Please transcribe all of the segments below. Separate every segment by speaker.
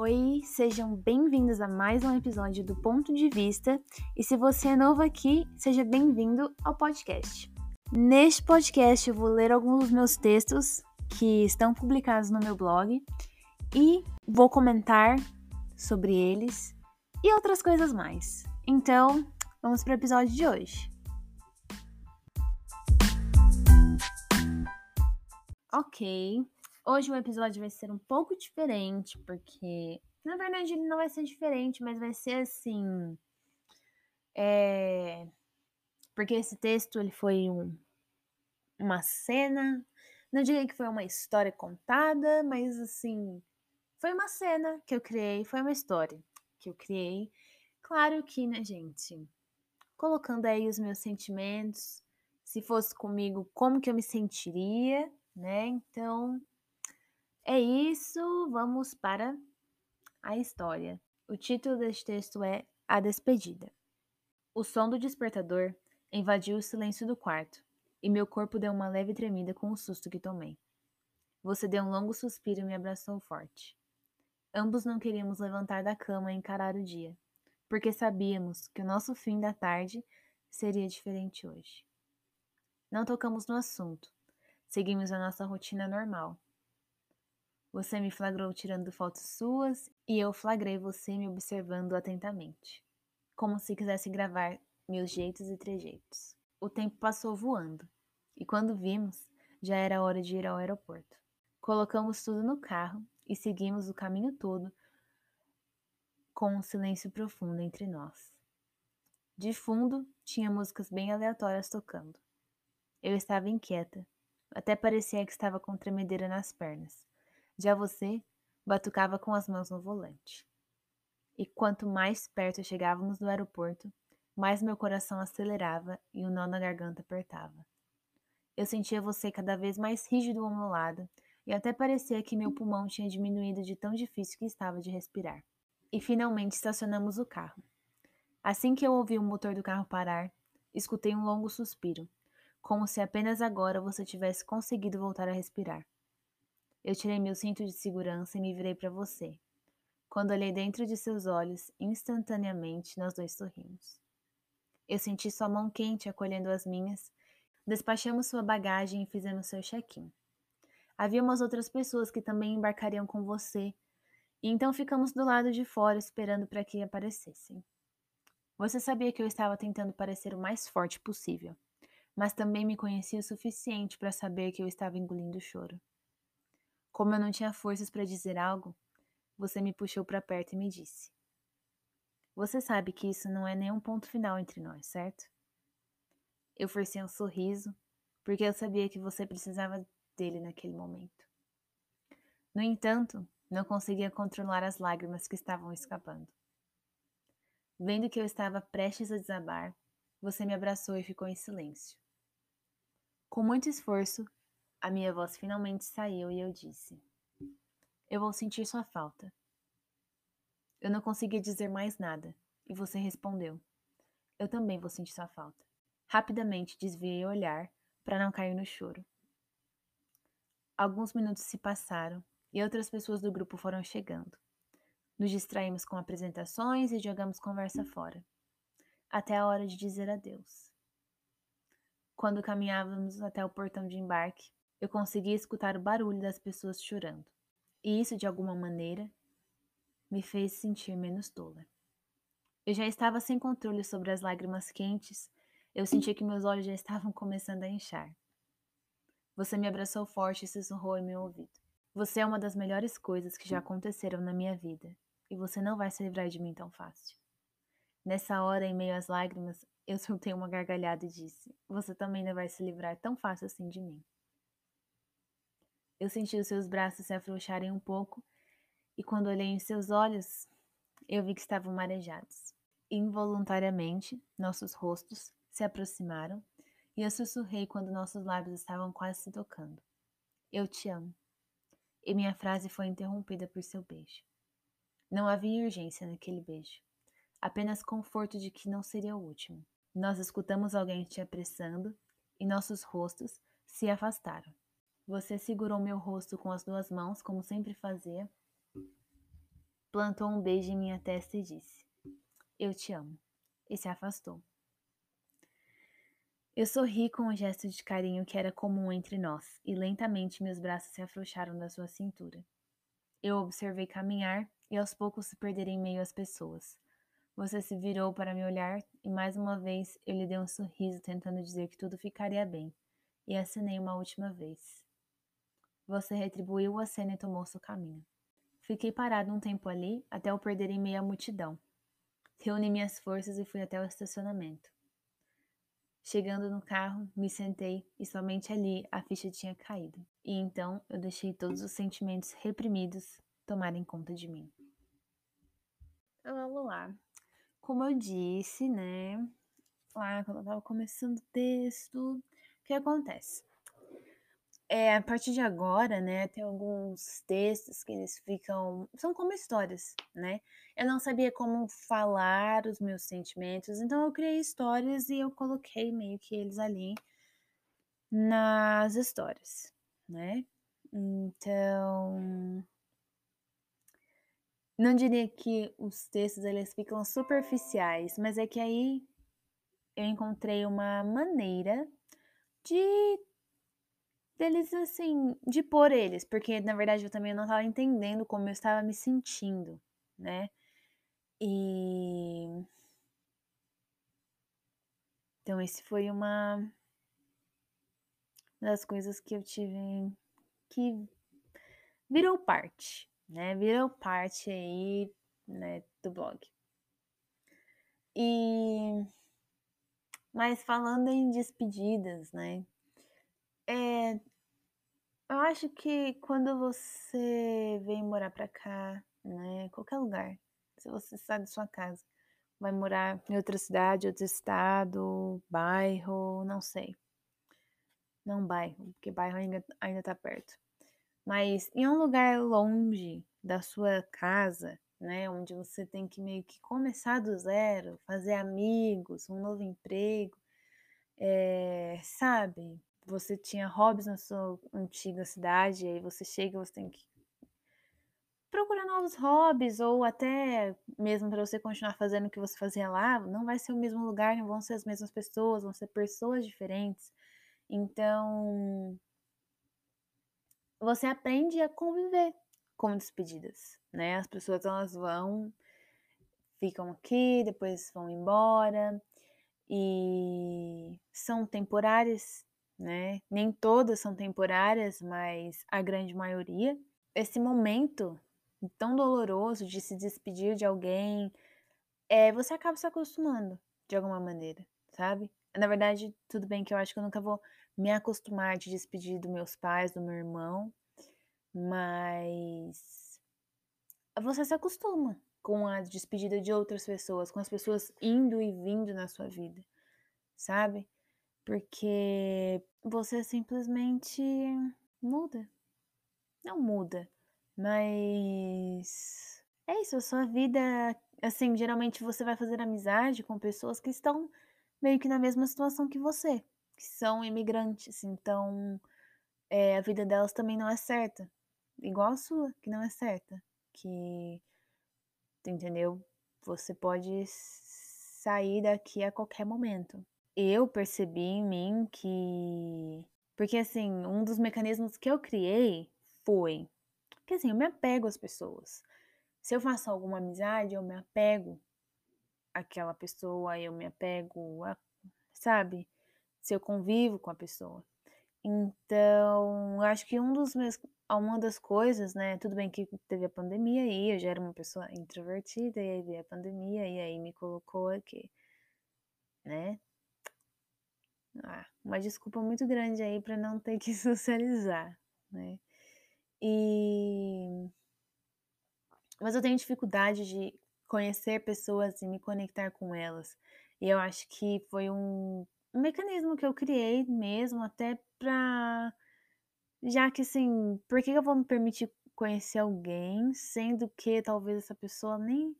Speaker 1: Oi, sejam bem-vindos a mais um episódio do Ponto de Vista. E se você é novo aqui, seja bem-vindo ao podcast. Neste podcast eu vou ler alguns dos meus textos que estão publicados no meu blog e vou comentar sobre eles e outras coisas mais. Então, vamos para o episódio de hoje. Ok, Hoje o episódio vai ser um pouco diferente, porque na verdade ele não vai ser diferente, mas vai ser assim. É... Porque esse texto ele foi um, uma cena. Não diria que foi uma história contada, mas assim. Foi uma cena que eu criei, foi uma história que eu criei. Claro que, né, gente? Colocando aí os meus sentimentos. Se fosse comigo, como que eu me sentiria, né? Então, é isso, vamos para a história. O título deste texto é A Despedida. O som do despertador invadiu o silêncio do quarto e meu corpo deu uma leve tremida com o susto que tomei. Você deu um longo suspiro e me abraçou forte. Ambos não queríamos levantar da cama e encarar o dia, porque sabíamos que o nosso fim da tarde seria diferente hoje. Não tocamos no assunto. Seguimos a nossa rotina normal você me flagrou tirando fotos suas e eu flagrei você me observando atentamente, como se quisesse gravar meus jeitos e trejeitos. O tempo passou voando e quando vimos, já era hora de ir ao aeroporto. Colocamos tudo no carro e seguimos o caminho todo com um silêncio profundo entre nós. De fundo, tinha músicas bem aleatórias tocando. Eu estava inquieta, até parecia que estava com tremedeira nas pernas. Já você batucava com as mãos no volante. E quanto mais perto chegávamos do aeroporto, mais meu coração acelerava e o nó na garganta apertava. Eu sentia você cada vez mais rígido ao meu lado e até parecia que meu pulmão tinha diminuído de tão difícil que estava de respirar. E finalmente estacionamos o carro. Assim que eu ouvi o motor do carro parar, escutei um longo suspiro, como se apenas agora você tivesse conseguido voltar a respirar. Eu tirei meu cinto de segurança e me virei para você. Quando olhei dentro de seus olhos, instantaneamente nós dois sorrimos. Eu senti sua mão quente acolhendo as minhas. Despachamos sua bagagem e fizemos seu check-in. Havia umas outras pessoas que também embarcariam com você, e então ficamos do lado de fora esperando para que aparecessem. Você sabia que eu estava tentando parecer o mais forte possível, mas também me conhecia o suficiente para saber que eu estava engolindo o choro. Como eu não tinha forças para dizer algo, você me puxou para perto e me disse: Você sabe que isso não é nenhum ponto final entre nós, certo? Eu forcei um sorriso, porque eu sabia que você precisava dele naquele momento. No entanto, não conseguia controlar as lágrimas que estavam escapando. Vendo que eu estava prestes a desabar, você me abraçou e ficou em silêncio. Com muito esforço, a minha voz finalmente saiu e eu disse: Eu vou sentir sua falta. Eu não conseguia dizer mais nada, e você respondeu: Eu também vou sentir sua falta. Rapidamente desviei o olhar para não cair no choro. Alguns minutos se passaram e outras pessoas do grupo foram chegando. Nos distraímos com apresentações e jogamos conversa fora, até a hora de dizer adeus. Quando caminhávamos até o portão de embarque, eu conseguia escutar o barulho das pessoas chorando. E isso, de alguma maneira, me fez sentir menos tola. Eu já estava sem controle sobre as lágrimas quentes, eu sentia que meus olhos já estavam começando a inchar. Você me abraçou forte e sussurrou em meu ouvido. Você é uma das melhores coisas que já aconteceram na minha vida, e você não vai se livrar de mim tão fácil. Nessa hora, em meio às lágrimas, eu soltei uma gargalhada e disse: Você também não vai se livrar tão fácil assim de mim. Eu senti os seus braços se afrouxarem um pouco, e quando olhei em seus olhos, eu vi que estavam marejados. Involuntariamente, nossos rostos se aproximaram e eu sussurrei quando nossos lábios estavam quase se tocando. Eu te amo. E minha frase foi interrompida por seu beijo. Não havia urgência naquele beijo, apenas conforto de que não seria o último. Nós escutamos alguém te apressando e nossos rostos se afastaram. Você segurou meu rosto com as duas mãos, como sempre fazia, plantou um beijo em minha testa e disse: Eu te amo. E se afastou. Eu sorri com um gesto de carinho que era comum entre nós, e lentamente meus braços se afrouxaram da sua cintura. Eu observei caminhar e aos poucos se perder em meio às pessoas. Você se virou para me olhar e mais uma vez eu lhe dei um sorriso tentando dizer que tudo ficaria bem, e assinei uma última vez. Você retribuiu a cena e tomou seu caminho. Fiquei parado um tempo ali até eu perder em meio à multidão. Reuni minhas forças e fui até o estacionamento. Chegando no carro, me sentei e somente ali a ficha tinha caído. E então eu deixei todos os sentimentos reprimidos tomarem conta de mim. Então, vamos lá. Como eu disse, né? Lá quando eu tava começando o texto, o que acontece? É, a partir de agora, né, tem alguns textos que eles ficam. São como histórias, né? Eu não sabia como falar os meus sentimentos, então eu criei histórias e eu coloquei meio que eles ali nas histórias, né? Então. Não diria que os textos eles ficam superficiais, mas é que aí eu encontrei uma maneira de deles, assim, de pôr eles, porque na verdade eu também não estava entendendo como eu estava me sentindo, né? E. Então, esse foi uma das coisas que eu tive que virou parte, né? Virou parte aí, né, do blog. E mas falando em despedidas, né? É, eu acho que quando você vem morar pra cá, né, qualquer lugar, se você sai da sua casa, vai morar em outra cidade, outro estado, bairro, não sei. Não bairro, porque bairro ainda, ainda tá perto. Mas em um lugar longe da sua casa, né, onde você tem que meio que começar do zero, fazer amigos, um novo emprego, é, sabe? Você tinha hobbies na sua antiga cidade, e aí você chega, você tem que procurar novos hobbies, ou até mesmo para você continuar fazendo o que você fazia lá, não vai ser o mesmo lugar, não vão ser as mesmas pessoas, vão ser pessoas diferentes. Então, você aprende a conviver com despedidas, né? As pessoas elas vão, ficam aqui, depois vão embora e são temporárias, né? Nem todas são temporárias, mas a grande maioria. Esse momento tão doloroso de se despedir de alguém, é, você acaba se acostumando de alguma maneira, sabe? Na verdade, tudo bem que eu acho que eu nunca vou me acostumar de despedir dos meus pais, do meu irmão, mas você se acostuma com a despedida de outras pessoas, com as pessoas indo e vindo na sua vida, sabe? Porque você simplesmente muda. Não muda, mas é isso, a sua vida, assim, geralmente você vai fazer amizade com pessoas que estão meio que na mesma situação que você, que são imigrantes, então é, a vida delas também não é certa, igual a sua, que não é certa, que, entendeu? Você pode sair daqui a qualquer momento eu percebi em mim que. Porque, assim, um dos mecanismos que eu criei foi. Que, assim, eu me apego às pessoas. Se eu faço alguma amizade, eu me apego àquela pessoa, eu me apego a. Sabe? Se eu convivo com a pessoa. Então, acho que um dos meus. Uma das coisas, né? Tudo bem que teve a pandemia e eu já era uma pessoa introvertida, e aí veio a pandemia, e aí me colocou aqui, né? Ah, uma desculpa muito grande aí para não ter que socializar, né? E mas eu tenho dificuldade de conhecer pessoas e me conectar com elas. E eu acho que foi um, um mecanismo que eu criei mesmo até pra já que assim, por que eu vou me permitir conhecer alguém, sendo que talvez essa pessoa nem,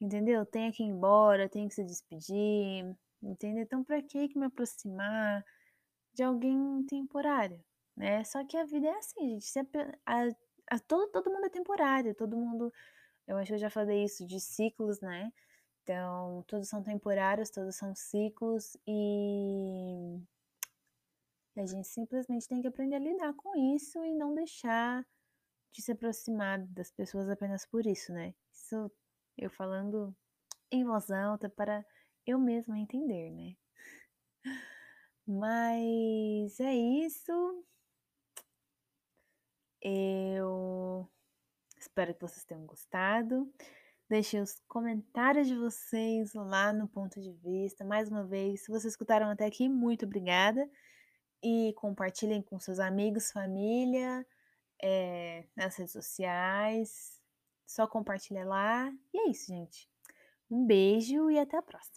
Speaker 1: entendeu? Tenha que ir embora, tenha que se despedir, entendeu? Então, para que me aproximar de alguém temporário, né? Só que a vida é assim, gente. A, a, todo, todo mundo é temporário, todo mundo Eu acho que eu já falei isso de ciclos, né? Então, todos são temporários, todos são ciclos e a gente simplesmente tem que aprender a lidar com isso e não deixar de se aproximar das pessoas apenas por isso, né? Isso eu falando em voz alta para eu mesma entender, né? Mas é isso. Eu espero que vocês tenham gostado. Deixem os comentários de vocês lá no ponto de vista. Mais uma vez, se vocês escutaram até aqui, muito obrigada. E compartilhem com seus amigos, família, é, nas redes sociais. Só compartilha lá. E é isso, gente. Um beijo e até a próxima.